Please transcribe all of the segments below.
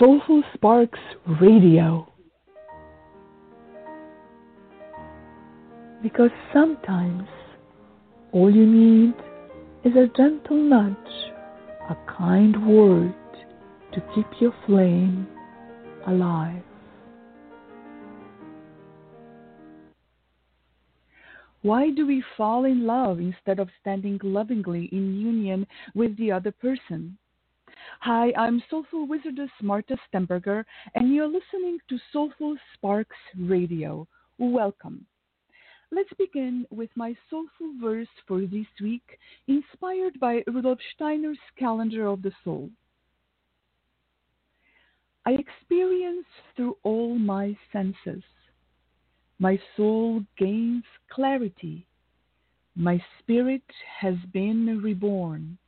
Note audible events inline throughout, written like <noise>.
Soulful Sparks Radio. Because sometimes all you need is a gentle nudge, a kind word to keep your flame alive. Why do we fall in love instead of standing lovingly in union with the other person? Hi, I'm Soulful Wizardess Marta Stemberger, and you're listening to Soulful Sparks Radio. Welcome. Let's begin with my soulful verse for this week, inspired by Rudolf Steiner's Calendar of the Soul. I experience through all my senses. My soul gains clarity. My spirit has been reborn.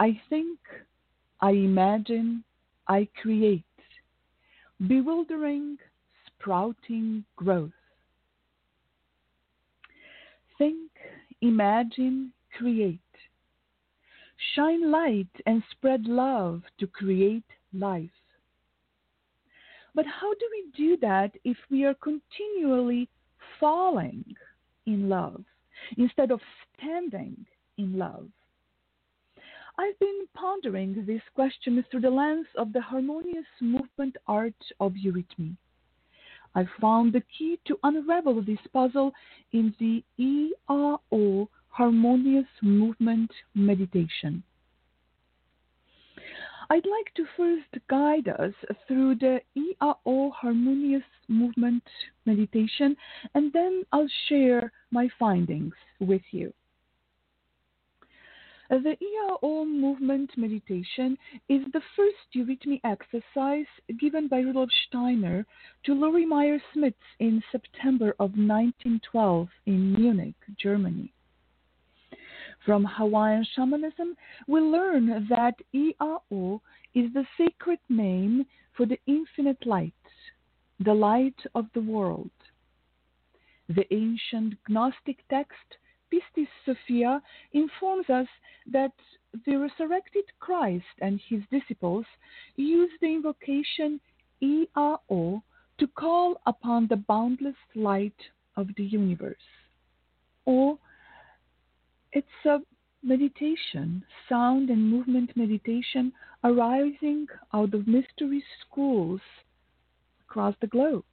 I think, I imagine, I create. Bewildering, sprouting growth. Think, imagine, create. Shine light and spread love to create life. But how do we do that if we are continually falling in love instead of standing in love? I've been pondering this question through the lens of the harmonious movement art of eurythmy. I found the key to unravel this puzzle in the IAO harmonious movement meditation. I'd like to first guide us through the IAO harmonious movement meditation and then I'll share my findings with you. The IAO movement meditation is the first eurythmy exercise given by Rudolf Steiner to Lori Meyer Smith in September of 1912 in Munich, Germany. From Hawaiian shamanism, we learn that IAO is the sacred name for the infinite light, the light of the world. The ancient Gnostic text Pistis Sophia informs us that the resurrected Christ and his disciples used the invocation IAO to call upon the boundless light of the universe. Or it's a meditation, sound and movement meditation arising out of mystery schools across the globe.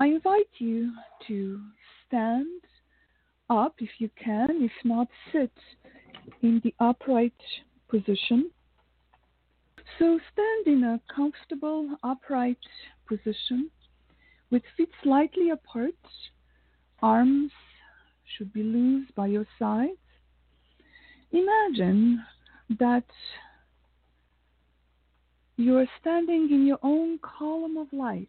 I invite you to stand up if you can, if not, sit in the upright position. So stand in a comfortable upright position with feet slightly apart, arms should be loose by your sides. Imagine that you are standing in your own column of light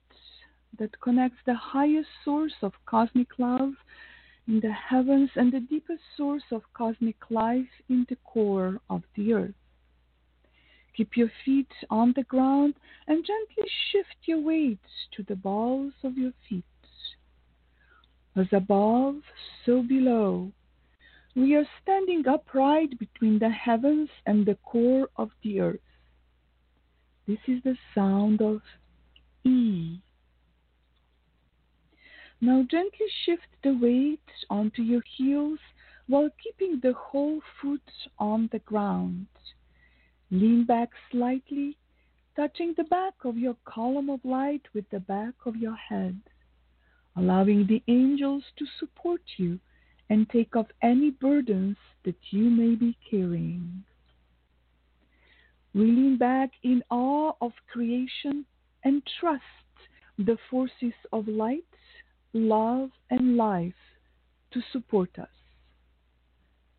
that connects the highest source of cosmic love in the heavens and the deepest source of cosmic life in the core of the earth. Keep your feet on the ground and gently shift your weight to the balls of your feet. As above, so below. We are standing upright between the heavens and the core of the earth. This is the sound of E. Now gently shift the weight onto your heels while keeping the whole foot on the ground. Lean back slightly, touching the back of your column of light with the back of your head, allowing the angels to support you and take off any burdens that you may be carrying. We lean back in awe of creation and trust the forces of light love, and life to support us.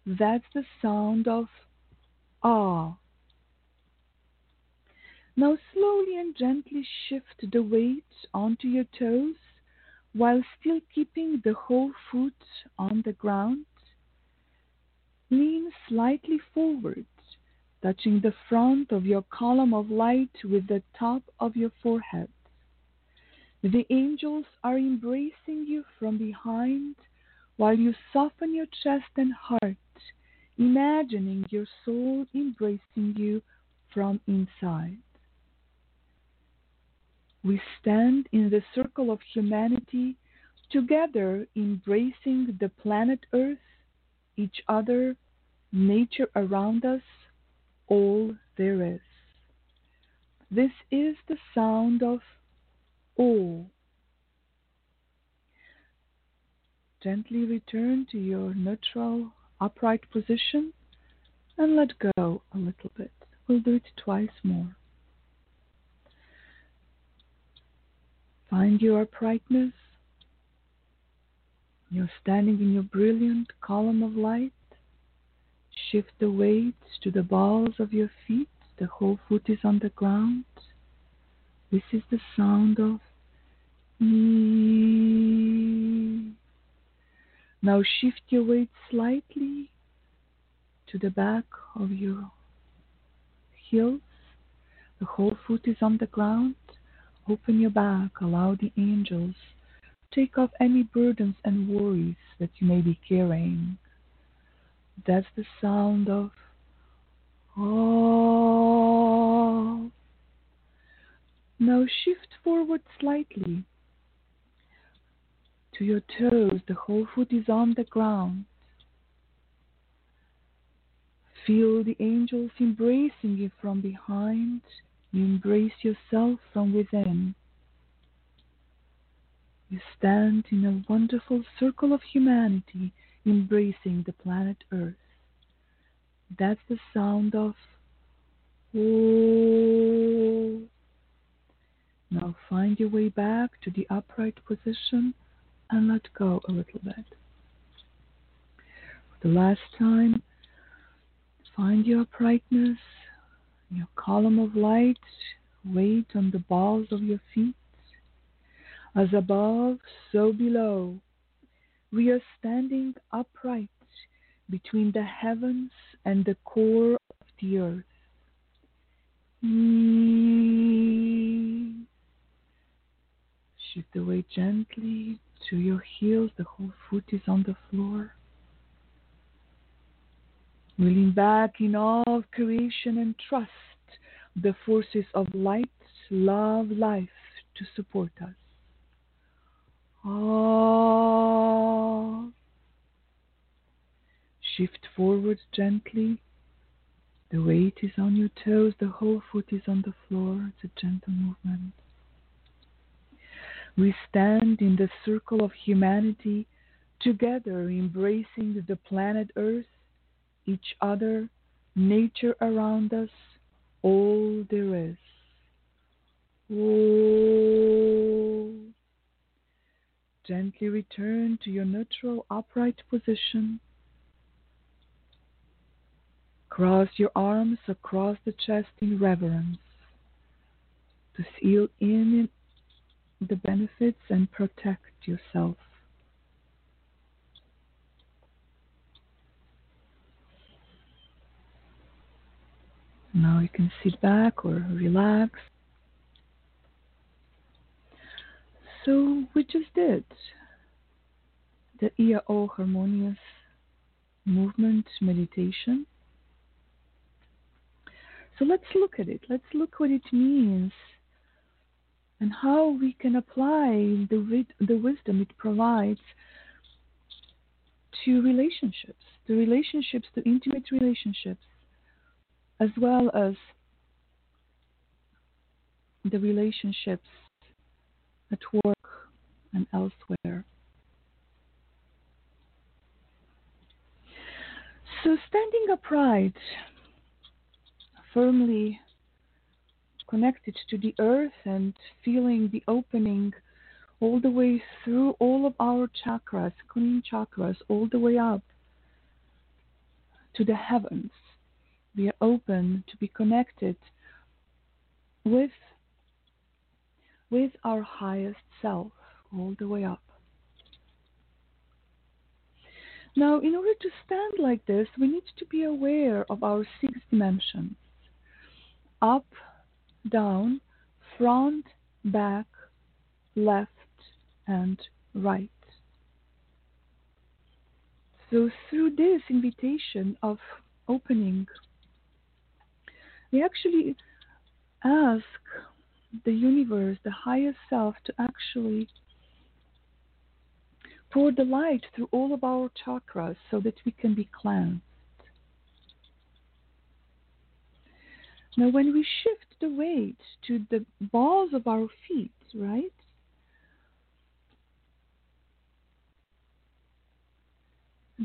That's the sound of awe. Now slowly and gently shift the weight onto your toes while still keeping the whole foot on the ground. Lean slightly forward, touching the front of your column of light with the top of your forehead. The angels are embracing you from behind while you soften your chest and heart, imagining your soul embracing you from inside. We stand in the circle of humanity, together embracing the planet Earth, each other, nature around us, all there is. This is the sound of all. Gently return to your neutral, upright position and let go a little bit. We'll do it twice more. Find your uprightness. You're standing in your brilliant column of light. Shift the weight to the balls of your feet. The whole foot is on the ground. This is the sound of me. Now shift your weight slightly to the back of your heels. The whole foot is on the ground. Open your back. Allow the angels to take off any burdens and worries that you may be carrying. That's the sound of oh. Now shift forward slightly to your toes. The whole foot is on the ground. Feel the angels embracing you from behind. You embrace yourself from within. You stand in a wonderful circle of humanity embracing the planet Earth. That's the sound of Oh. Now find your way back to the upright position and let go a little bit. For the last time, find your uprightness, your column of light, weight on the balls of your feet. As above, so below. We are standing upright between the heavens and the core of the earth. Shift the weight gently to your heels, the whole foot is on the floor. We lean back in awe of creation and trust the forces of light, love, life to support us. Ah. Shift forward gently. The weight is on your toes, the whole foot is on the floor. It's a gentle movement. We stand in the circle of humanity, together embracing the planet Earth, each other, nature around us, all there is. Oh. Gently return to your neutral, upright position. Cross your arms across the chest in reverence to seal in the benefits and protect yourself. Now you can sit back or relax. So we just did the IAO harmonious movement meditation. So let's look at it. Let's look what it means and how we can apply the, the wisdom it provides to relationships, to relationships, to intimate relationships, as well as the relationships at work and elsewhere. So, standing upright, firmly connected to the earth and feeling the opening all the way through all of our chakras, clean chakras, all the way up to the heavens. We are open to be connected with, with our highest self, all the way up. Now, in order to stand like this, we need to be aware of our six dimensions up, down, front, back, left, and right. So, through this invitation of opening we actually ask the universe, the higher self, to actually pour the light through all of our chakras so that we can be cleansed. Now, when we shift the weight to the balls of our feet, right?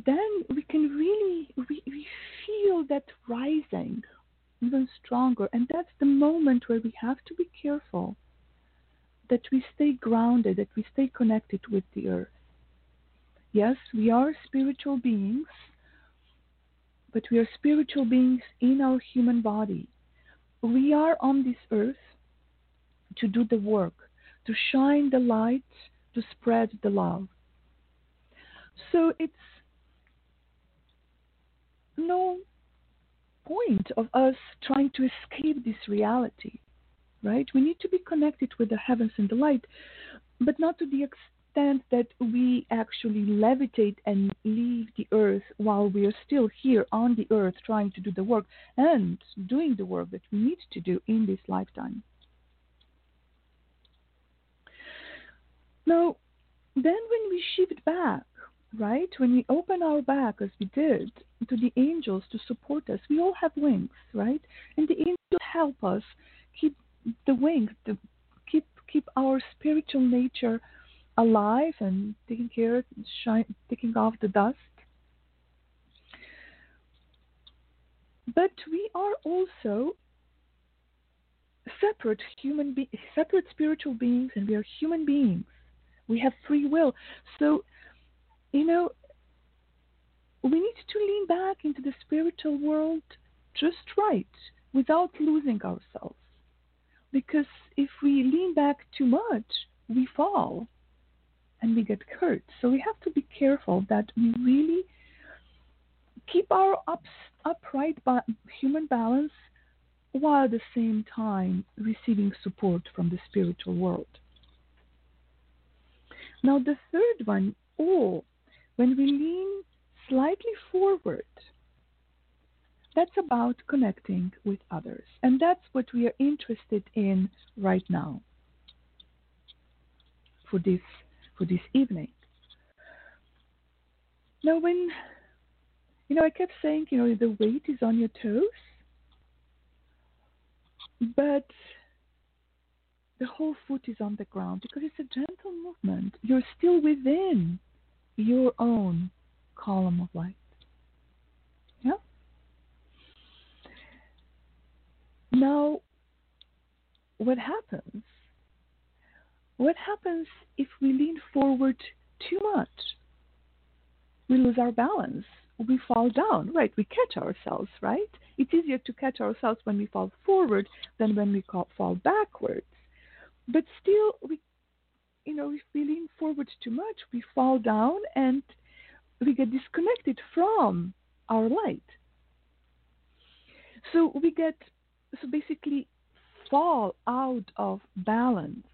Then we can really we, we feel that rising even stronger. And that's the moment where we have to be careful that we stay grounded, that we stay connected with the earth. Yes, we are spiritual beings, but we are spiritual beings in our human body. We are on this earth to do the work, to shine the light, to spread the love. So it's no point of us trying to escape this reality, right? We need to be connected with the heavens and the light, but not to the extent that we actually levitate and leave the earth while we are still here on the earth trying to do the work and doing the work that we need to do in this lifetime. Now, then when we shift back right? When we open our back, as we did, to the angels to support us, we all have wings, right? And the angels help us keep the wings, to keep keep our spiritual nature alive and taking care, shine, taking off the dust. But we are also separate human be- separate spiritual beings, and we are human beings. We have free will, so you know, we need to lean back into the spiritual world just right without losing ourselves. Because if we lean back too much, we fall and we get hurt. So we have to be careful that we really keep our ups, upright ba- human balance while at the same time receiving support from the spiritual world. Now, the third one, all when we lean slightly forward, that's about connecting with others. And that's what we are interested in right now for this for this evening. Now when you know I kept saying, you know, the weight is on your toes, but the whole foot is on the ground because it's a gentle movement. You're still within your own column of light. Yeah? Now, what happens? What happens if we lean forward too much? We lose our balance. We fall down, right? We catch ourselves, right? It's easier to catch ourselves when we fall forward than when we fall backwards. But still, we you know, if we lean forward too much, we fall down and we get disconnected from our light. So we get, so basically, fall out of balance.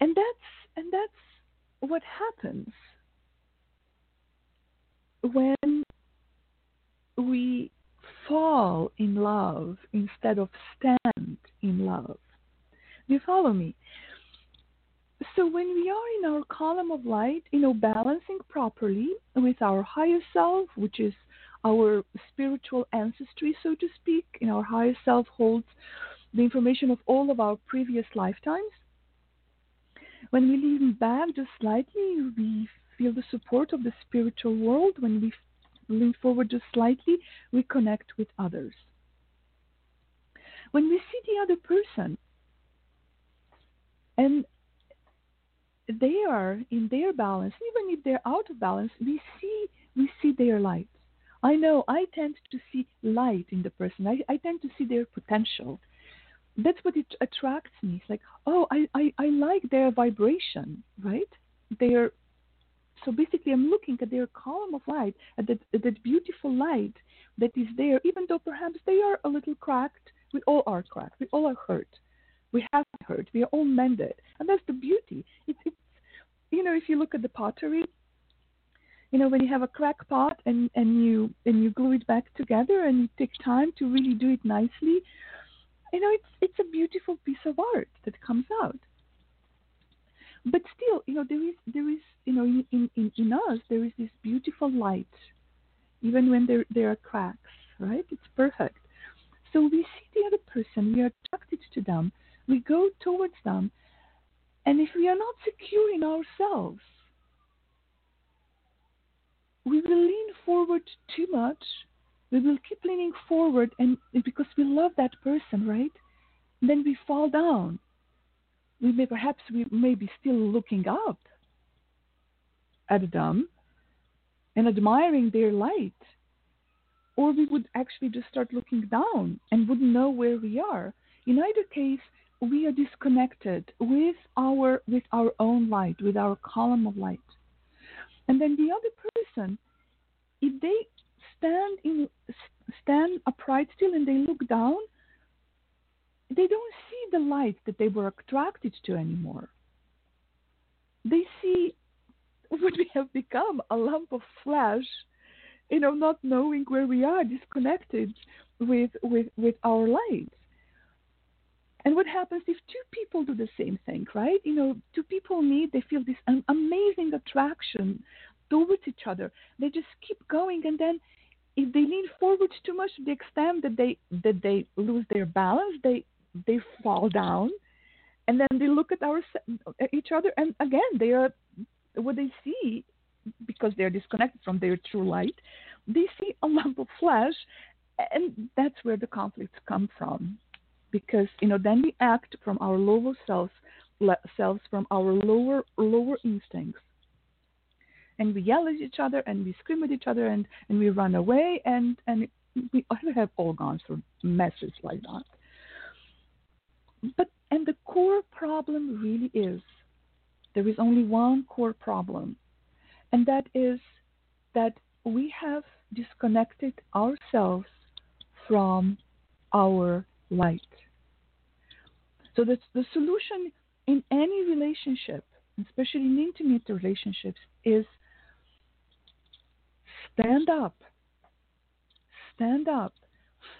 And that's, and that's what happens when we fall in love instead of stand in love. Do you follow me? So when we are in our column of light, you know, balancing properly with our higher self, which is our spiritual ancestry, so to speak, and our higher self holds the information of all of our previous lifetimes. When we lean back just slightly, we feel the support of the spiritual world. When we lean forward just slightly, we connect with others. When we see the other person and they are in their balance even if they're out of balance we see we see their light i know i tend to see light in the person i, I tend to see their potential that's what it attracts me. It's like oh I, I, I like their vibration right? Their so basically i'm looking at their column of light at that, at that beautiful light that is there even though perhaps they are a little cracked. We all are cracked. We all are hurt. We have hurt. We are all mended, and that's the beauty. It's, it's you know, if you look at the pottery, you know when you have a crack pot and and you and you glue it back together and you take time to really do it nicely you know it's it's a beautiful piece of art that comes out but still you know there is there is you know in in, in us there is this beautiful light even when there there are cracks right it's perfect so we see the other person we are attracted to them we go towards them and if we are not secure in ourselves we will lean forward too much. We will keep leaning forward, and because we love that person, right? then we fall down. We may perhaps we may be still looking up at them and admiring their light, or we would actually just start looking down and wouldn't know where we are. In either case, we are disconnected with our with our own light, with our column of light. And then the other person, if they stand in still and they look down, they don't see the light that they were attracted to anymore. They see <laughs> what we have become a lump of flesh, you know, not knowing where we are, disconnected with with with our light. And what happens if two people do the same thing, right? You know, two people meet, they feel this amazing attraction towards each other. They just keep going, and then if they lean forward too much to the extent that they that they lose their balance, they they fall down, and then they look at our at each other, and again they are what they see because they're disconnected from their true light. They see a lump of flesh, and that's where the conflicts come from because you know then we act from our lower selves selves from our lower lower instincts and we yell at each other and we scream at each other and, and we run away and and we <laughs> have all gone through messes like that. But and the core problem really is there is only one core problem and that is that we have disconnected ourselves from our light. So that's the solution in any relationship, especially in intimate relationships, is stand up. Stand up.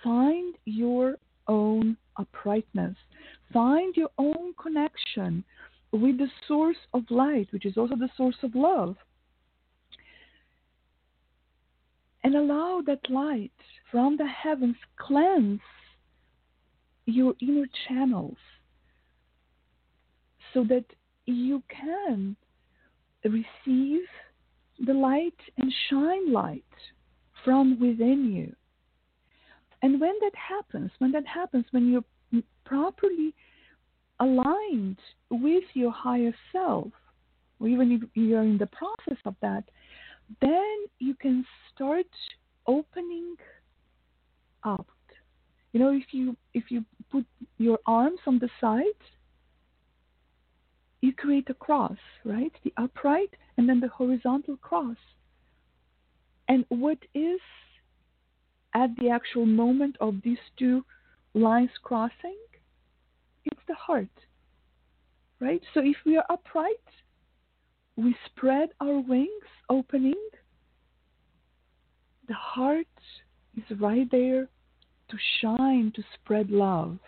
Find your own uprightness. Find your own connection with the source of light, which is also the source of love. And allow that light from the heavens cleanse your inner channels so that you can receive the light and shine light from within you. And when that happens, when that happens, when you're properly aligned with your higher self, or even if you're in the process of that, then you can start opening up. You know, if you if you put your arms on the sides you create a cross, right? The upright and then the horizontal cross. And what is at the actual moment of these two lines crossing? It's the heart, right? So if we are upright, we spread our wings, opening. The heart is right there to shine, to spread love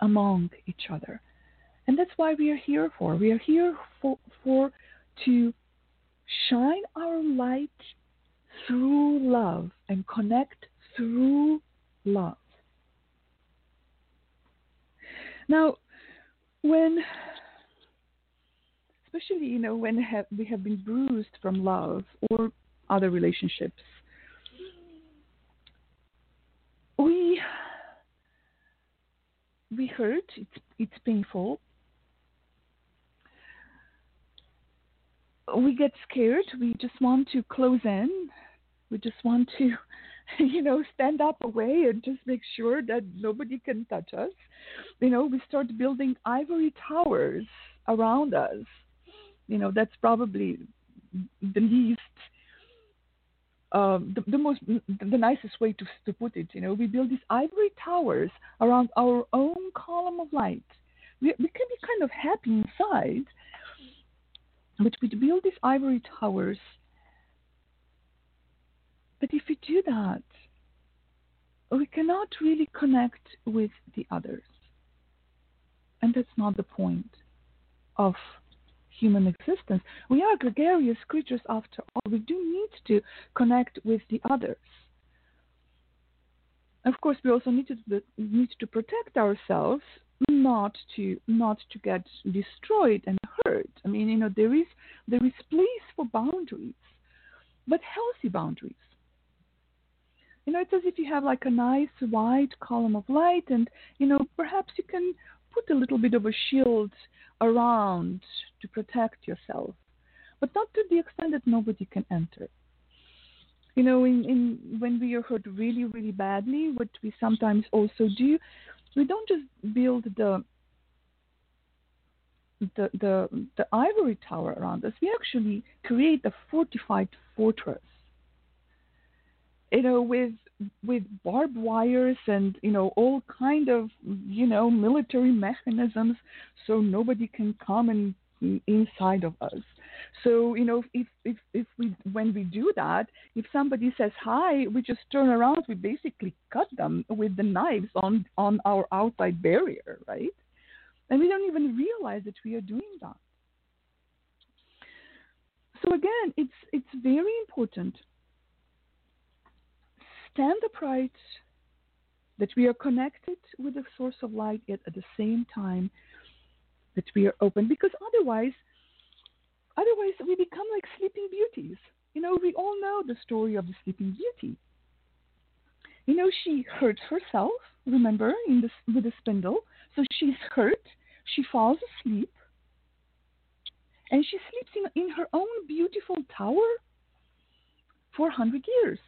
among each other. And that's why we are here for. We are here for, for to shine our light through love and connect through love. Now, when, especially, you know, when have, we have been bruised from love or other relationships, we we hurt. It's it's painful, we get scared. We just want to close in. We just want to, <laughs> you know, stand up away and just make sure that nobody can touch us. You know, we start building ivory towers around us. You know, that's probably the least, um, the, the most, the nicest way to, to put it. You know, we build these ivory towers around our own column of light. We, we can be kind of happy inside but we build these ivory towers. But if we do that, we cannot really connect with the others. And that's not the point of human existence. We are gregarious creatures after all. We do need to connect with the others. Of course, we also need to need to protect ourselves, not to not to get destroyed and hurt. I mean, you know, there is there is place for boundaries, but healthy boundaries. You know, it's as if you have like a nice wide column of light, and you know, perhaps you can put a little bit of a shield around to protect yourself, but not to the extent that nobody can enter. You know, in, in when we are hurt really, really badly, what we sometimes also do, we don't just build the the the, the ivory tower around us. We actually create a fortified fortress. You know, with with barbed wires and you know all kind of you know military mechanisms so nobody can come inside of us so you know if if if we when we do that if somebody says hi we just turn around we basically cut them with the knives on on our outside barrier right and we don't even realize that we are doing that so again it's it's very important stand upright, that we are connected with the source of light, yet at the same time that we are open. Because otherwise, otherwise we become like sleeping beauties. You know, we all know the story of the sleeping beauty. You know, she hurts herself, remember, in the, with the spindle. So she's hurt, she falls asleep, and she sleeps in, in her own beautiful tower for a hundred years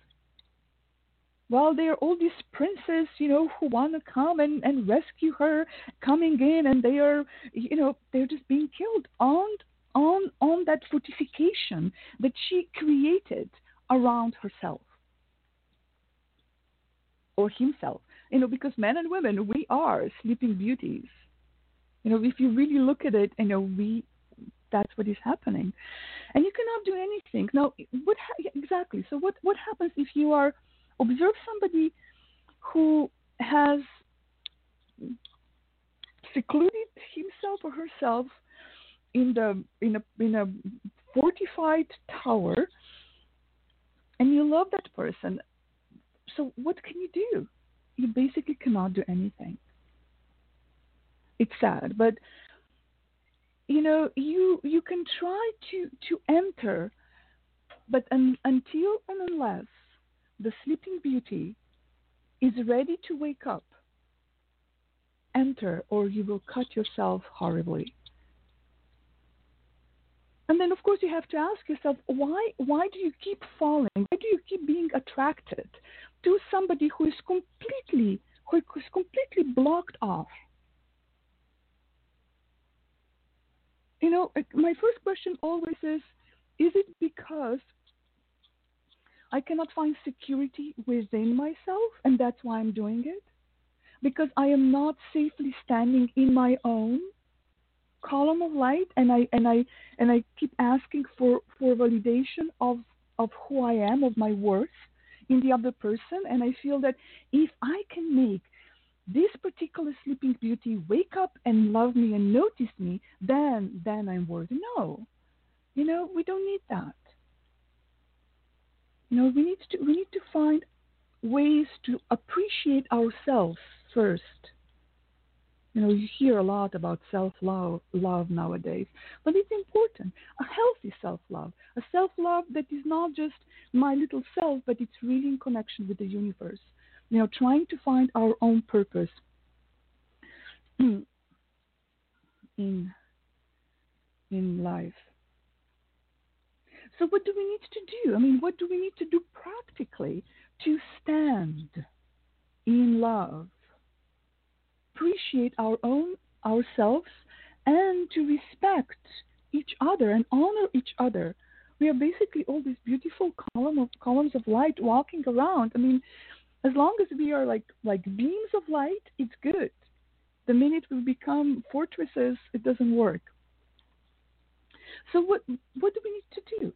while there are all these princes, you know, who want to come and, and rescue her coming in and they are, you know, they're just being killed on on on that fortification that she created around herself or himself. You know, because men and women, we are sleeping beauties. You know, if you really look at it, you know, we that's what is happening, and you cannot do anything. Now, what ha- exactly? So, what what happens if you are observe somebody who has secluded himself or herself in the in a in a fortified tower and you love that person so what can you do you basically cannot do anything it's sad but you know you you can try to to enter but un, until and unless the sleeping beauty is ready to wake up, enter or you will cut yourself horribly. And then, of course, you have to ask yourself, why, why do you keep falling? Why do you keep being attracted to somebody who is completely, who is completely blocked off? You know, my first question always is, is it because I cannot find security within myself, and that's why I'm doing it. Because I am not safely standing in my own column of light, and I and I and I keep asking for for validation of of who I am, of my worth in the other person, and I feel that if I can make this particular sleeping beauty wake up and love me and notice me, then then I'm worthy. No, you know we don't need that. You know, we need to we need to find ways to appreciate ourselves first. You know, you hear a lot about self-love love nowadays, but it's important. A healthy self-love, a self-love that is not just my little self, but it's really in connection with the universe. You know, trying to find our own purpose <clears throat> in in life. So, what do we need to do? I mean, what do we need to do practically to stand in love, appreciate our own ourselves, and to respect each other and honor each other? We are basically all these beautiful column of, columns of light walking around. I mean, as long as we are like like beams of light, it's good. The minute we become fortresses, it doesn't work. So what what do we need to do?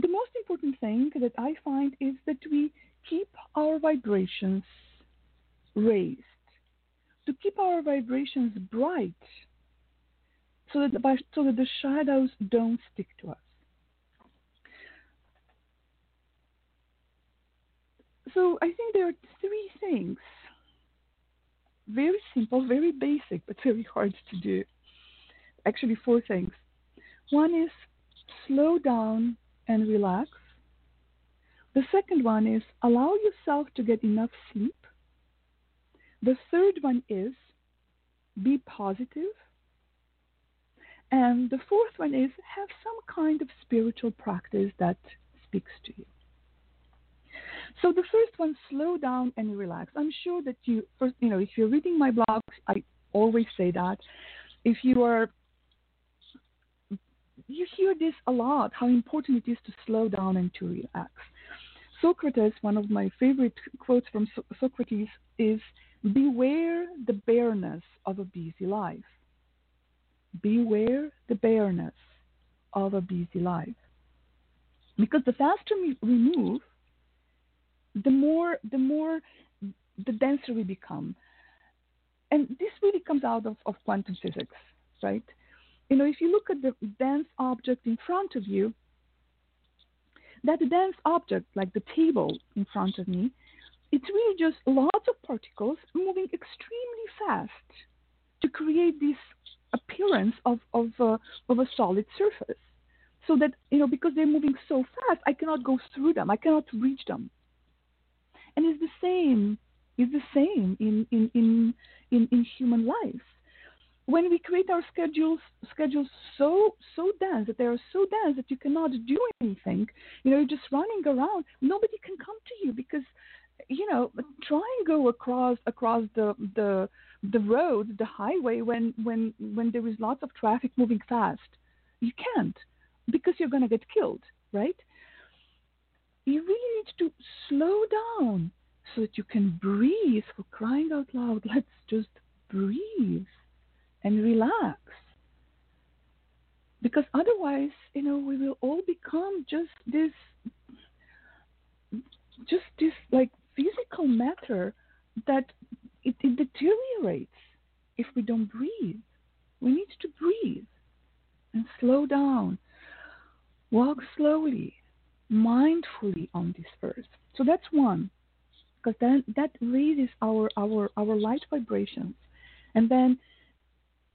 The most important thing that I find is that we keep our vibrations raised, to keep our vibrations bright, so that the, so that the shadows don't stick to us. So I think there are three things. Very simple, very basic, but very hard to do. Actually, four things. One is slow down and relax. The second one is allow yourself to get enough sleep. The third one is be positive. And the fourth one is have some kind of spiritual practice that speaks to you. So the first one, slow down and relax. I'm sure that you first, you know, if you're reading my blogs, I always say that. If you are, you hear this a lot, how important it is to slow down and to relax. Socrates, one of my favorite quotes from so- Socrates is, "Beware the bareness of a busy life." Beware the bareness of a busy life. Because the faster we move, the more the more the denser we become. And this really comes out of, of quantum physics, right? You know, if you look at the dense object in front of you, that dense object, like the table in front of me, it's really just lots of particles moving extremely fast to create this appearance of, of, uh, of a solid surface. So that, you know, because they're moving so fast, I cannot go through them, I cannot reach them and it's the same is the same in, in, in, in, in human life. When we create our schedules schedules so so dense that they are so dense that you cannot do anything, you know, you're just running around, nobody can come to you because you know, try and go across across the the the road, the highway when when when there is lots of traffic moving fast. You can't because you're gonna get killed, right? You really need to slow down so that you can breathe. For crying out loud, <laughs> let's just breathe and relax. Because otherwise, you know, we will all become just this, just this like physical matter that it, it deteriorates if we don't breathe. We need to breathe and slow down. Walk slowly mindfully on this earth. So that's one, because then that raises our our our light vibrations, and then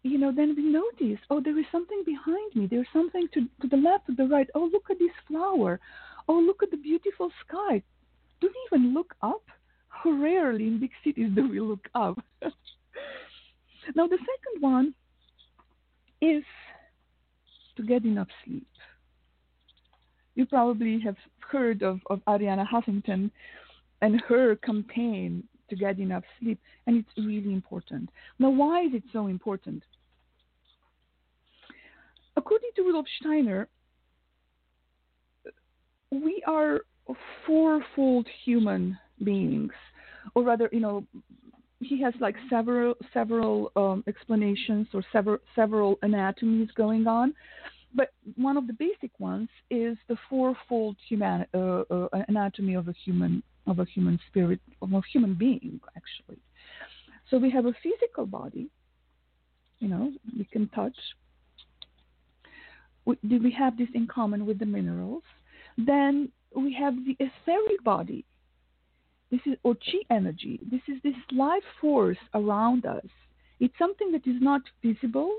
you know then we notice oh there is something behind me. There's something to to the left to the right. Oh look at this flower. Oh look at the beautiful sky. Do we even look up. Rarely in big cities do we look up. <laughs> Now the second one is to get enough sleep you probably have heard of, of Arianna Huffington and her campaign to get enough sleep, and it's really important. Now, why is it so important? According to Rudolf Steiner, we are fourfold human beings, or rather, you know, he has like several several um, explanations or several several anatomies going on but one of the basic ones is the fourfold human uh, uh, anatomy of a human of a human spirit of a human being actually. So we have a physical body, you know, we can touch. We, we have this in common with the minerals. Then we have the etheric body. This is or chi energy. This is this life force around us. It's something that is not visible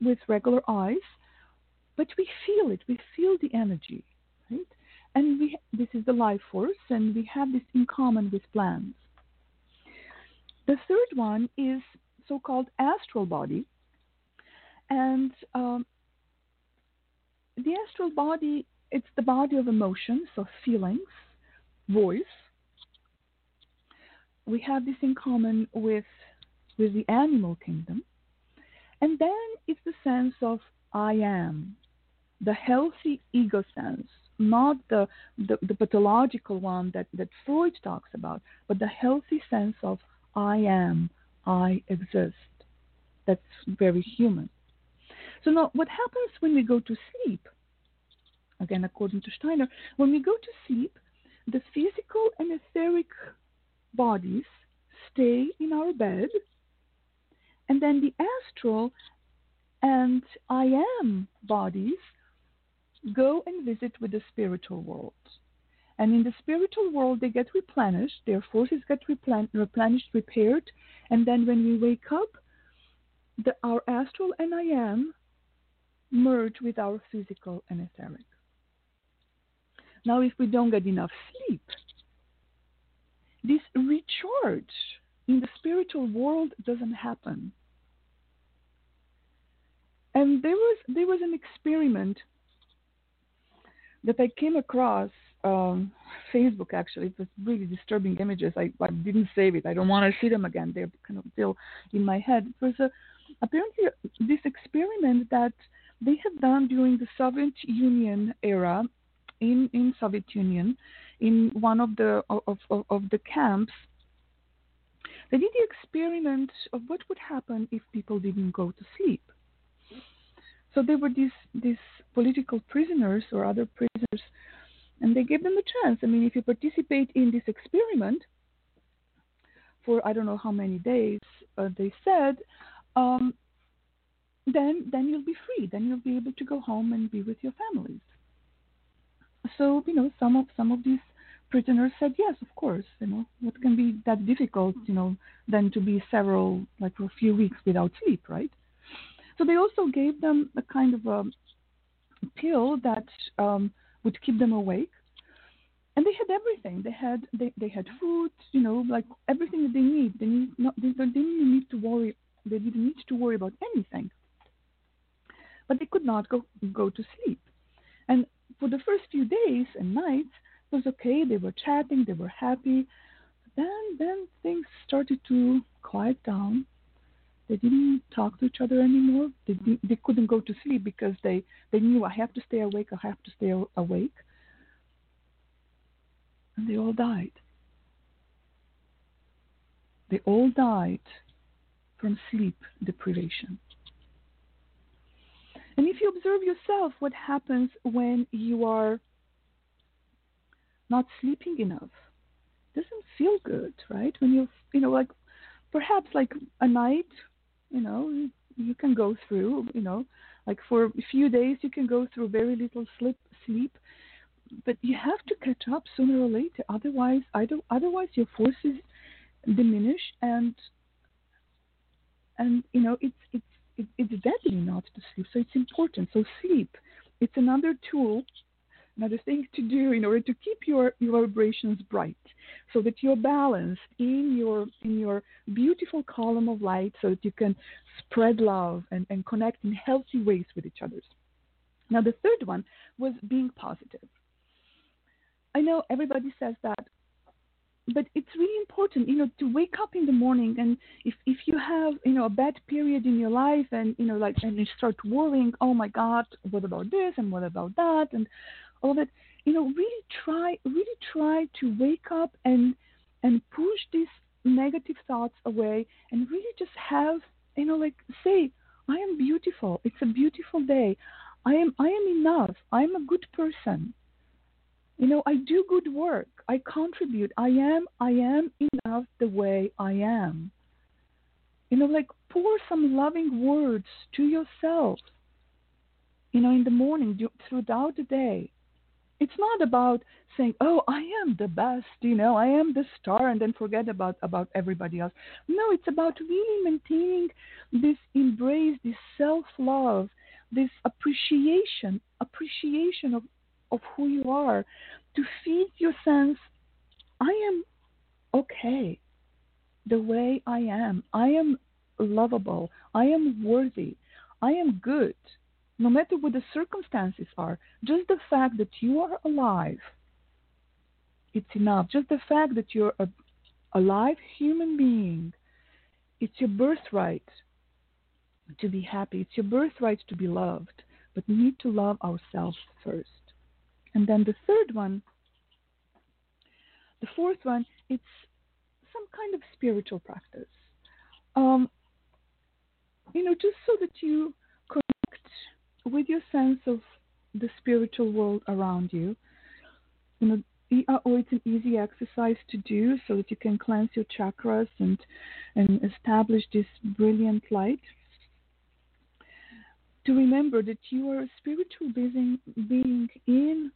with regular eyes, but we feel it. We feel the energy, right? And we, this is the life force, and we have this in common with plants. The third one is so-called astral body, and um, the astral body it's the body of emotions, of feelings, voice. We have this in common with with the animal kingdom, and then it's the sense of I am, the healthy ego sense, not the, the, the, pathological one that, that Freud talks about, but the healthy sense of I am, I exist. That's very human. So now, what happens when we go to sleep? Again, according to Steiner, when we go to sleep, the physical and etheric bodies stay in our bed, and then the astral and I am bodies go and visit with the spiritual world. And in the spiritual world, they get replenished, their forces get replen- replenished, repaired, and then when we wake up, the, our astral and I am merge with our physical and etheric. Now, if we don't get enough sleep, this recharge in the spiritual world doesn't happen. And there was there was an experiment that I came across um, Facebook. Actually, it was really disturbing images. I, I didn't save it. I don't want to see them again. They're kind of still in my head. It was a, apparently this experiment that they had done during the Soviet Union era in in Soviet Union in one of the of, of, of the camps. They did the experiment of what would happen if people didn't go to sleep. So there were these these political prisoners or other prisoners, and they gave them a chance. I mean, if you participate in this experiment for I don't know how many days, uh, they said, um, then then you'll be free. Then you'll be able to go home and be with your families. So you know, some of some of these prisoners said yes, of course. You know, what can be that difficult? You know, than to be several like for a few weeks without sleep, right? So they also gave them a kind of a pill that um, would keep them awake. And they had everything. They had they, they had food, you know, like everything that they need. They need not they, they didn't need to worry. They didn't need to worry about anything. But they could not go go to sleep. And for the first few days and nights, it was okay. They were chatting. They were happy. Then then things started to quiet down they didn't talk to each other anymore. They they couldn't go to sleep because they they knew I have to stay awake. I have to stay awake. And they all died. They all died from sleep deprivation. And if you observe yourself, what happens when you are not sleeping enough? It doesn't feel good, right? When you, you know, like perhaps like a night you know you can go through you know like for a few days you can go through very little sleep sleep but you have to catch up sooner or later. Otherwise otherwise your forces diminish and and you know it's it's it's deadly not to sleep. So it's important. So sleep it's another tool another thing to do in order to keep your, your vibrations bright so that you're balanced in your in your beautiful column of light so that you can spread love and, and connect in healthy ways with each other. Now the third one was being positive. I know everybody says that but it's really important, you know, to wake up in the morning and if if you have, you know, a bad period in your life and you know, like and you start worrying, oh my God, what about this and what about that and all that you know really try really try to wake up and and push these negative thoughts away and really just have you know like say i am beautiful. It's a beautiful day. I am i am enough. I am a good person. You know i do good work. I contribute. I am i am enough the way i am. You know like pour some loving words to yourself you know in the morning throughout the day it's not about saying, "Oh, I am the best," you know, I am the star, and then forget about about everybody else. No, it's about really maintaining this embrace, this self-love, this appreciation, appreciation of of who you are, to feed your sense, I am okay, the way I am. I am lovable. I am worthy. I am good no matter what the circumstances are, just the fact that you are alive, it's enough. Just the fact that you're a alive human being, it's your birthright to be happy. It's your birthright to be loved. But we need to love ourselves first. And then the third one, the fourth one, it's some kind of spiritual practice. Um, you know, just so that you with your sense of the spiritual world around you. You know, IAO uh, oh, it's an easy exercise to do so that you can cleanse your chakras and and establish this brilliant light. To remember that you are a spiritual being, being in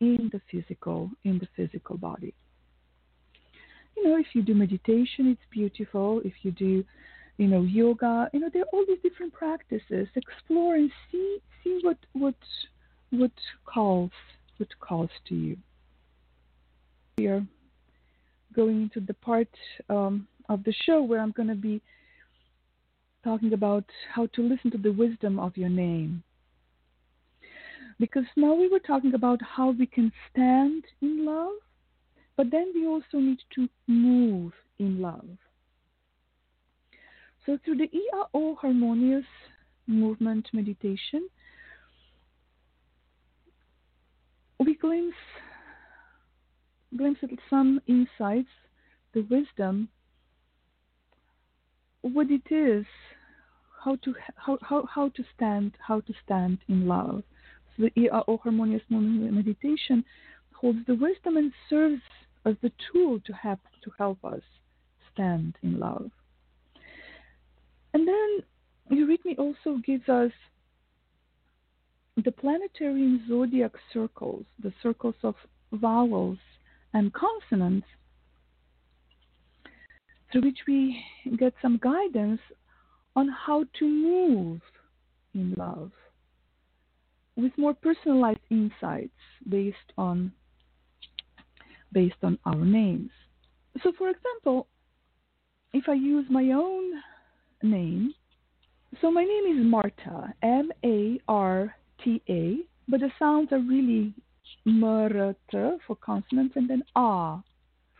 in the physical in the physical body. You know, if you do meditation, it's beautiful. If you do you know, yoga. You know, there are all these different practices. Explore and see see what what what calls what calls to you. We are going into the part um, of the show where I'm going to be talking about how to listen to the wisdom of your name. Because now we were talking about how we can stand in love, but then we also need to move in love. So through the IAO harmonious movement meditation, we glimpse glimpse at some insights, the wisdom, what it is, how to how, how, how to stand how to stand in love. So the IAO harmonious movement meditation holds the wisdom and serves as the tool to help to help us stand in love. And then Eurythmy also gives us the planetary and zodiac circles, the circles of vowels and consonants, through which we get some guidance on how to move in love with more personalized insights based on based on our names. So for example, if I use my own name. So my name is Marta, M A R T A, but the sounds are really Marta for consonants and then A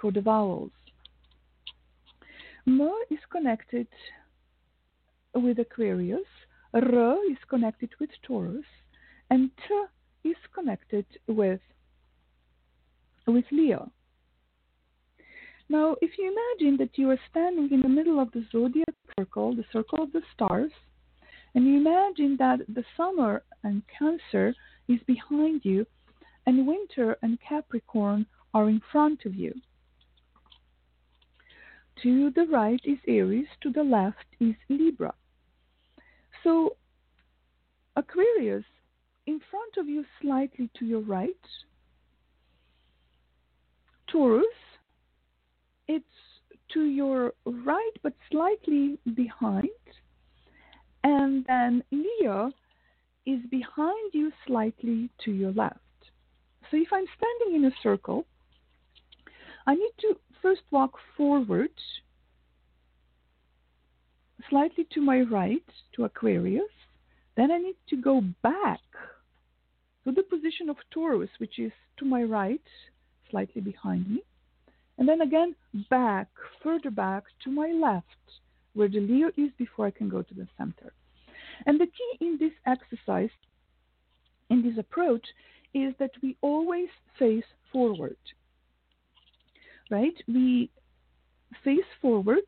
for the vowels. M is connected with Aquarius, R is connected with Taurus, and T is connected with with Leo. Now, if you imagine that you are standing in the middle of the zodiac circle, the circle of the stars, and you imagine that the summer and Cancer is behind you, and winter and Capricorn are in front of you. To the right is Aries, to the left is Libra. So, Aquarius, in front of you, slightly to your right, Taurus, it's to your right but slightly behind. And then Leo is behind you slightly to your left. So if I'm standing in a circle, I need to first walk forward slightly to my right to Aquarius. Then I need to go back to the position of Taurus, which is to my right, slightly behind me. And then again, back, further back to my left, where the Leo is before I can go to the center. And the key in this exercise, in this approach, is that we always face forward. Right? We face forward.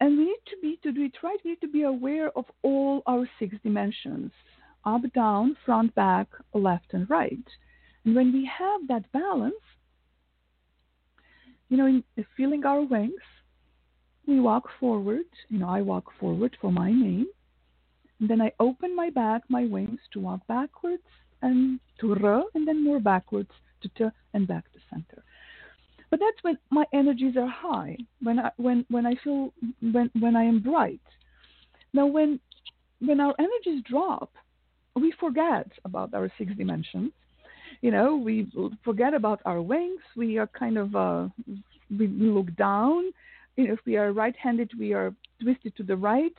And we need to be, to do it right, we need to be aware of all our six dimensions up, down, front, back, left, and right. When we have that balance, you know, in feeling our wings, we walk forward. You know, I walk forward for my name. And then I open my back, my wings to walk backwards and to r, and then more backwards to t and back to center. But that's when my energies are high, when I when when I feel when when I am bright. Now when when our energies drop, we forget about our six dimensions you know, we forget about our wings. We are kind of, uh, we look down. You know, if we are right-handed, we are twisted to the right.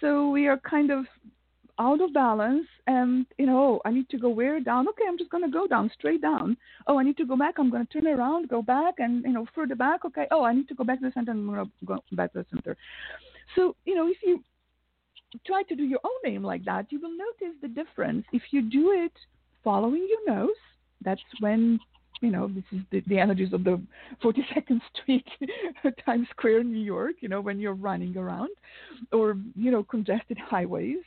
So we are kind of out of balance and you know oh, i need to go where? Down. Okay i'm just going to go down straight down. Oh i need to go back. I'm going to turn around go back and you know further back. Okay. Oh i need to go back to the center. I'm going to go back to the center. So you know if you try to do your own name like that you will notice the difference. If you do it following your nose, that's when you know, this is the, the energies of the 42nd Street, <laughs> Times Square, New York, you know, when you're running around, or, you know, congested highways.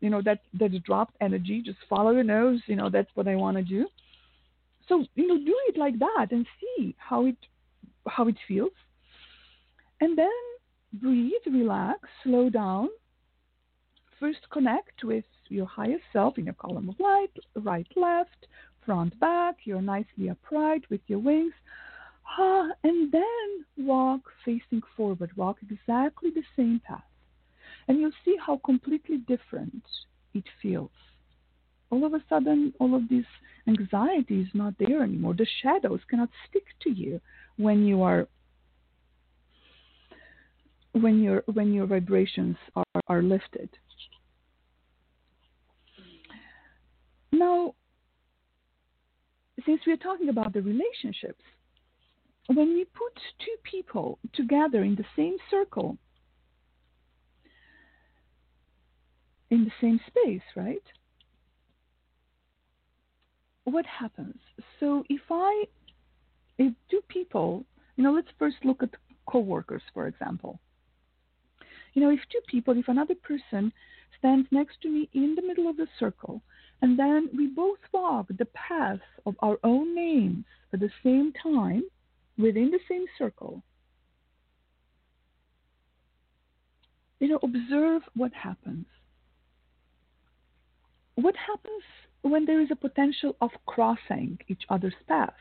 You know, that, that's dropped energy. Just follow your nose. You know, that's what I want to do. So, you know, do it like that and see how it, how it feels. And then breathe, relax, slow down. First, connect with your highest self in your column of light, right, left, front, back. You're nicely upright with your wings. Ah, and then walk facing forward. Walk exactly the same path. And you'll see how completely different it feels. All of a sudden, all of this anxiety is not there anymore. The shadows cannot stick to you when you are when your when your vibrations are, are lifted. Now, since we're talking about the relationships, when we put two people together in the same circle, in the same space, right? What happens? So if I, if two people, you know, let's first look at co-workers, for example. You know, if two people, if another person stands next to me in the middle of the circle, and then we both walk the path of our own names at the same time within the same circle. You know, observe what happens. What happens when there is a potential of crossing each other's path?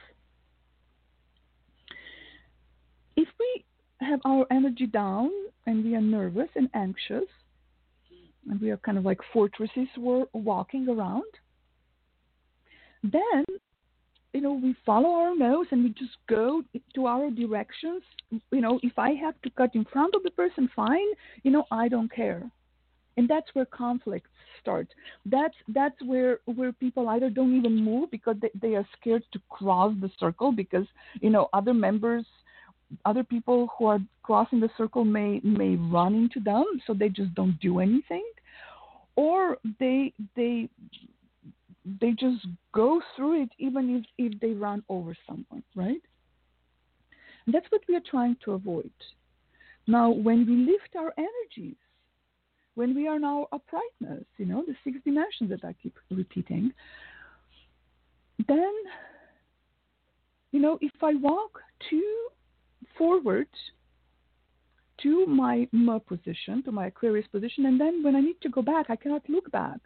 If we have our energy down and we are nervous and anxious, and we are kind of like fortresses we're walking around, then you know we follow our nose and we just go to our directions. You know if i have to cut in front of the person fine. You know i don't care. And that's where conflicts start. That's that's where where people either don't even move because they, they are scared to cross the circle because you know other members other people who are crossing the circle may may run into them, so they just don't do anything, or they they they just go through it even if if they run over someone, right? And that's what we are trying to avoid. Now, when we lift our energies, when we are our uprightness, you know, the six dimensions that I keep repeating, then, you know, if I walk two forward to my M position, to my Aquarius position, and then when I need to go back, I cannot look back.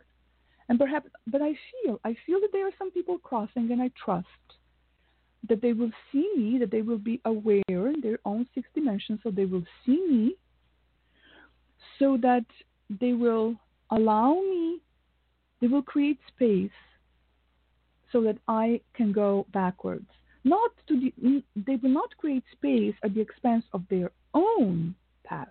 And perhaps, but I feel, I feel that there are some people crossing, and I trust that they will see me, that they will be aware in their own six dimensions, so they will see me, so that they will allow me, they will create space so that I can go backwards not to the, they will not create space at the expense of their own path.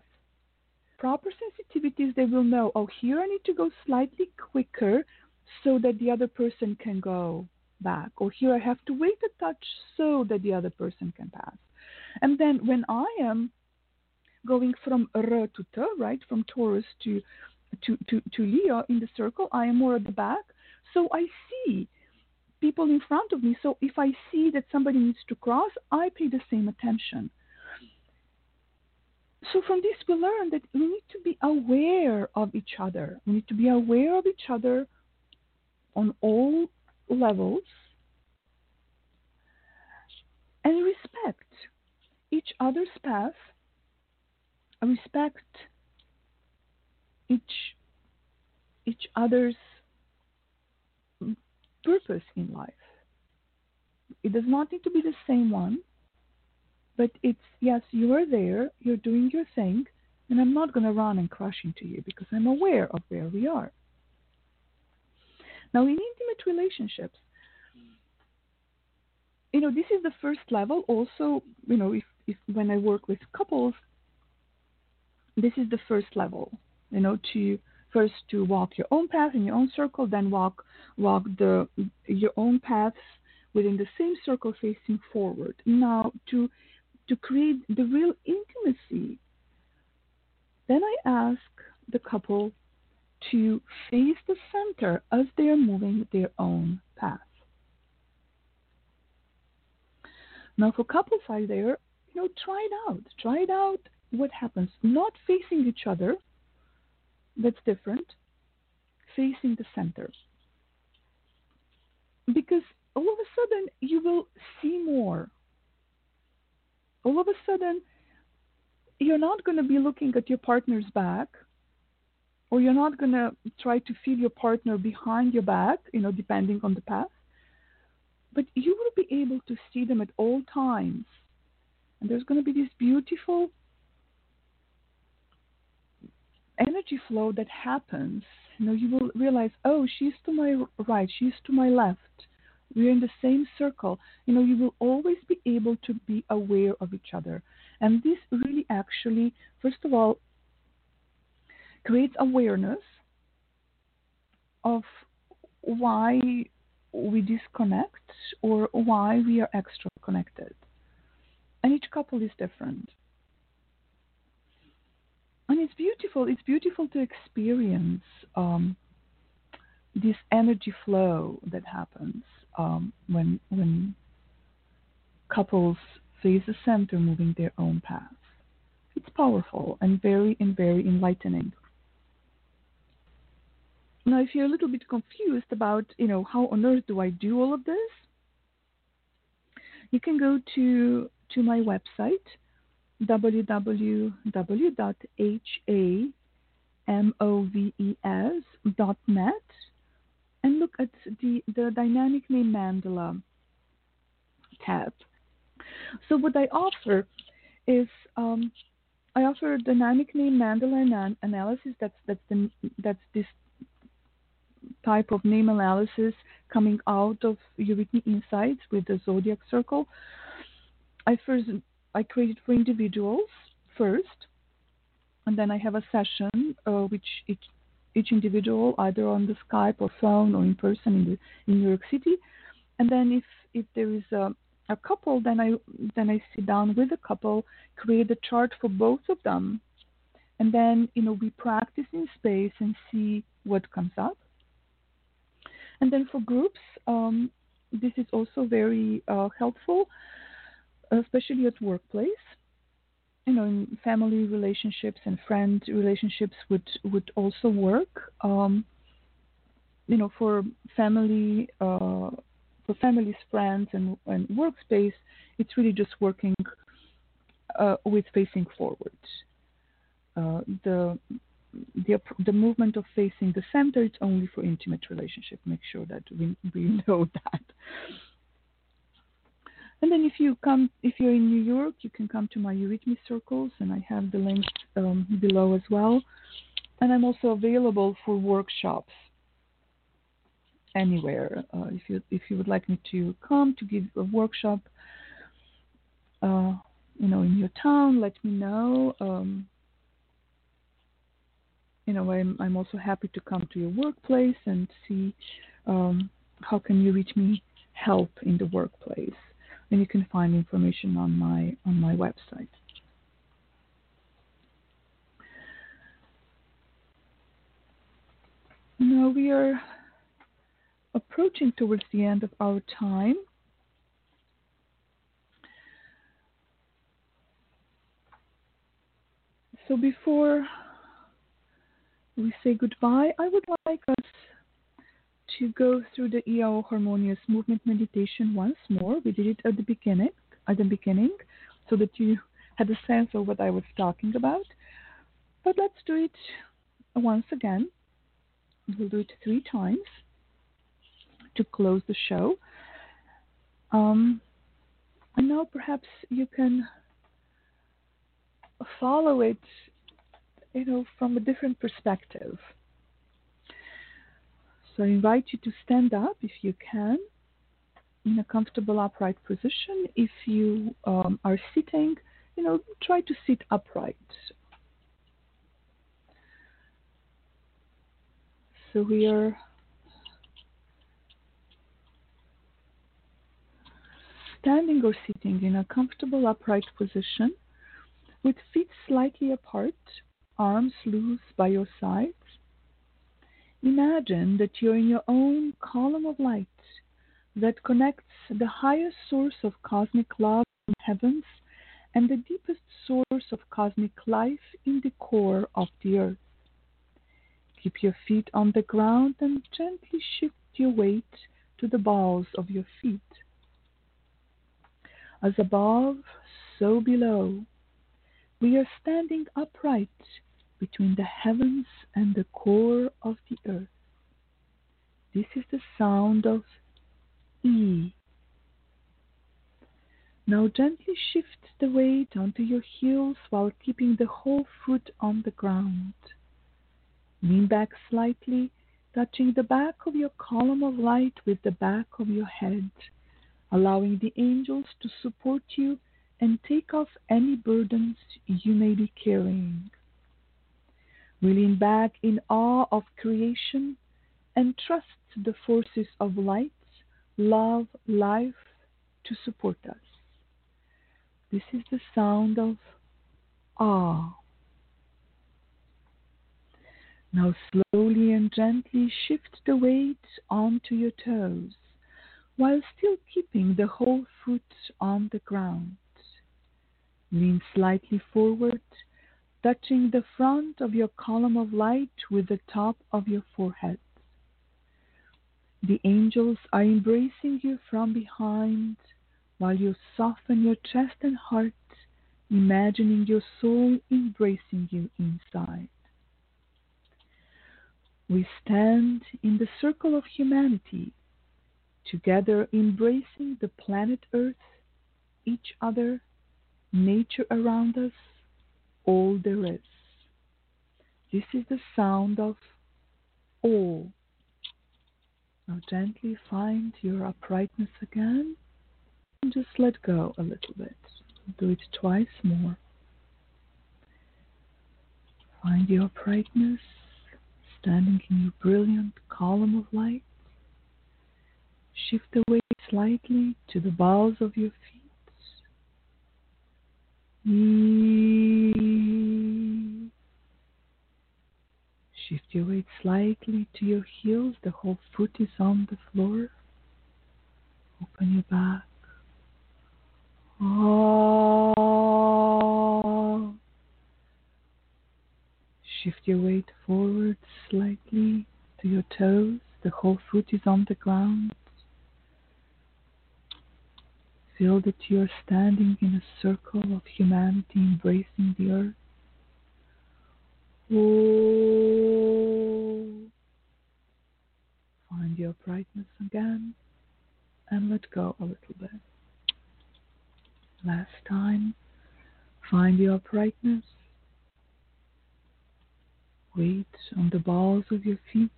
Proper sensitivities, they will know, oh, here I need to go slightly quicker so that the other person can go back, or here I have to wait a touch so that the other person can pass. And then when I am going from R to T, right, from Taurus to to, to, to Leo in the circle, I am more at the back. So I see people in front of me. So if I see that somebody needs to cross, I pay the same attention. So from this, we learn that we need to be aware of each other. We need to be aware of each other on all levels and respect each other's path, respect each each other's purpose in life. It does not need to be the same one, but it's yes, you are there, you're doing your thing, and I'm not going to run and crash into you because I'm aware of where we are. Now, in intimate relationships, you know, this is the first level. Also, you know, if, if when I work with couples, this is the first level, you know, to first to walk your own path in your own circle, then walk walk the your own paths within the same circle facing forward. Now to to create the real intimacy, then I ask the couple to face the center as they are moving their own path. Now, for couples out there, you know, try it out. Try it out. What happens? Not facing each other. That's different. Facing the center. Because all of a sudden you will see more. All of a sudden, you're not going to be looking at your partner's back or you're not going to try to feel your partner behind your back, you know, depending on the path. But you will be able to see them at all times. And there's going to be this beautiful energy flow that happens. You know, you will realize, oh, she's to my right, she's to my left. We're in the same circle. You know, you will always be able to be aware of each other. And this really actually, first of all, creates awareness of why we disconnect or why we are extra connected. And each couple is different. And it's beautiful. It's beautiful to experience um, this energy flow that happens um, when when couples face the center, moving their own path. It's powerful and very and very enlightening. Now, if you're a little bit confused about, you know, how on earth do I do all of this, you can go to to my website www.hamoves.net and look at the, the dynamic name mandala tab. So what I offer is um, I offer a dynamic name mandala analysis. That's that's the that's this type of name analysis coming out of Eurythmy Insights with the zodiac circle. I first I created for individuals first, and then I have a session uh, which each each individual either on the Skype or phone or in person in the in New York City, and then if if there is a a couple, then I then I sit down with the couple, create a chart for both of them, and then you know we practice in space and see what comes up. And then for groups, um, this is also very uh, helpful, especially at workplace. You know, in family relationships and friend relationships would would also work. Um, you know, for family, uh, for families, friends, and, and workspace, it's really just working uh, with facing forward. Uh, the the, the movement of facing the center it's only for intimate relationship make sure that we, we <laughs> know that and then if you come if you're in new york you can come to my eurythmy circles and i have the links um, below as well and i'm also available for workshops anywhere uh, if you if you would like me to come to give a workshop uh, you know in your town let me know um, you know, I'm, I'm also happy to come to your workplace and see um, how can Eurythmy help in the workplace. And you can find information on my on my website. Now we are approaching towards the end of our time. So before we say goodbye, I would like us to go through the IAO harmonious movement meditation once more. We did it at the beginning, at the beginning, so that you had a sense of what I was talking about. But let's do it once again. We'll do it three times to close the show. Um, and now perhaps you can follow it you know, from a different perspective. So I invite you to stand up if you can in a comfortable upright position. If you um, are sitting, you know, try to sit upright. So we are standing or sitting in a comfortable upright position with feet slightly apart arms loose by your sides. Imagine that you're in your own column of light, that connects the highest source of cosmic love in the heavens and the deepest source of cosmic life in the core of the earth. Keep your feet on the ground and gently shift your weight to the balls of your feet. As above, so below. We are standing upright between the heavens and the core of the earth. This is the sound of E. Now gently shift the weight onto your heels while keeping the whole foot on the ground. Lean back slightly, touching the back of your column of light with the back of your head, allowing the angels to support you and take off any burdens you may be carrying. We lean back in awe of creation and trust the forces of light, love, life to support us. This is the sound of awe. Now slowly and gently shift the weight onto your toes while still keeping the whole foot on the ground. Lean slightly forward, touching the front of your column of light with the top of your forehead. The angels are embracing you from behind while you soften your chest and heart, imagining your soul embracing you inside. We stand in the circle of humanity, together embracing the planet Earth, each other, nature around us, all there is. This is the sound of all. Now gently find your uprightness again and just let go a little bit. Do it twice more. Find your uprightness standing in your brilliant column of light. Shift the weight slightly to the balls of your feet. Shift your weight slightly to your heels. The whole foot is on the floor. Open your back. Oh. Shift your weight forward slightly to your toes. The whole foot is on the ground. Feel that you are standing in a circle of humanity embracing the earth. Oh. Find your brightness again and let go a little bit. Last time, find your brightness weight on the balls of your feet.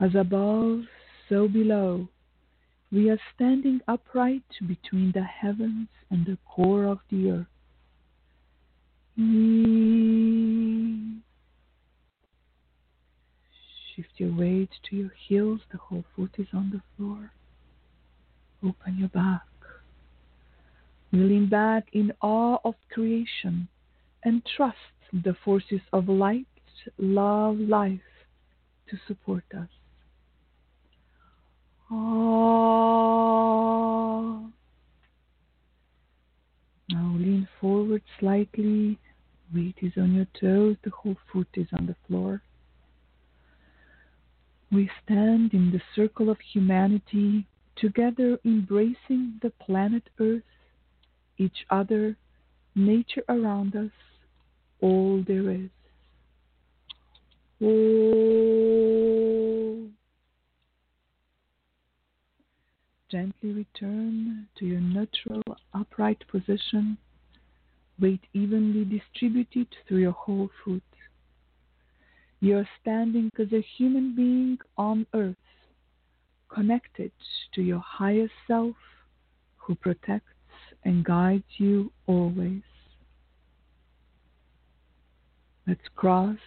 As above, so below. We are standing upright between the heavens and the core of the earth. Shift your weight to your heels, the whole foot is on the floor. Open your back. lean back in awe of creation and trust the forces of light, love, life to support us. Oh. Now lean forward slightly. Weight is on your toes, the whole foot is on the floor. We stand in the circle of humanity, together embracing the planet Earth, each other, nature around us, all there is. Oh. Gently return to your natural upright position, weight evenly distributed through your whole foot. You are standing as a human being on earth, connected to your higher self who protects and guides you always. Let's cross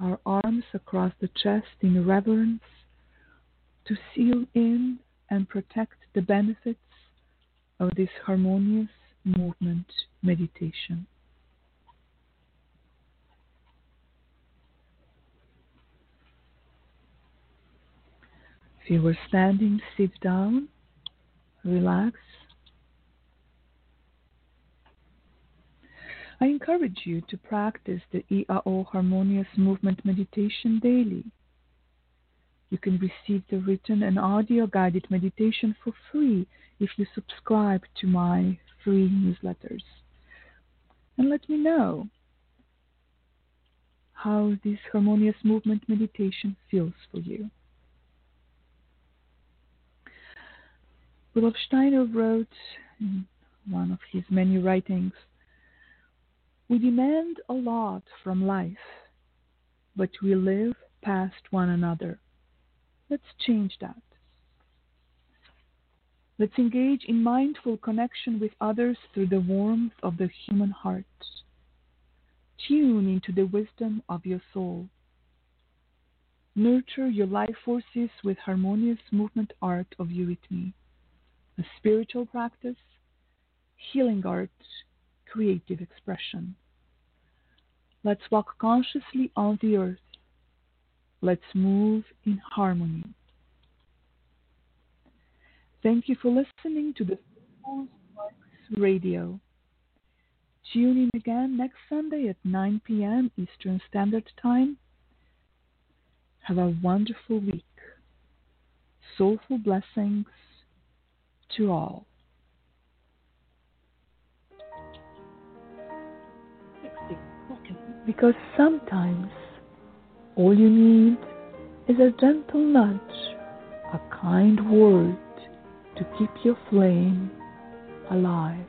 our arms across the chest in reverence to seal in and protect the benefits of this harmonious movement meditation. If you were standing, sit down, relax. I encourage you to practice the IAO Harmonious Movement Meditation daily. You can receive the written and audio guided meditation for free if you subscribe to my free newsletters. And let me know how this harmonious movement meditation feels for you. Rudolf Steiner wrote in one of his many writings We demand a lot from life, but we live past one another. Let's change that. Let's engage in mindful connection with others through the warmth of the human heart. Tune into the wisdom of your soul. Nurture your life forces with harmonious movement art of eurythmy, a spiritual practice, healing art, creative expression. Let's walk consciously on the earth. Let's move in harmony. Thank you for listening to the Radio. Tune in again next Sunday at 9 p.m. Eastern Standard Time. Have a wonderful week. Soulful blessings to all. Because sometimes all you need is a gentle nudge, a kind word to keep your flame alive.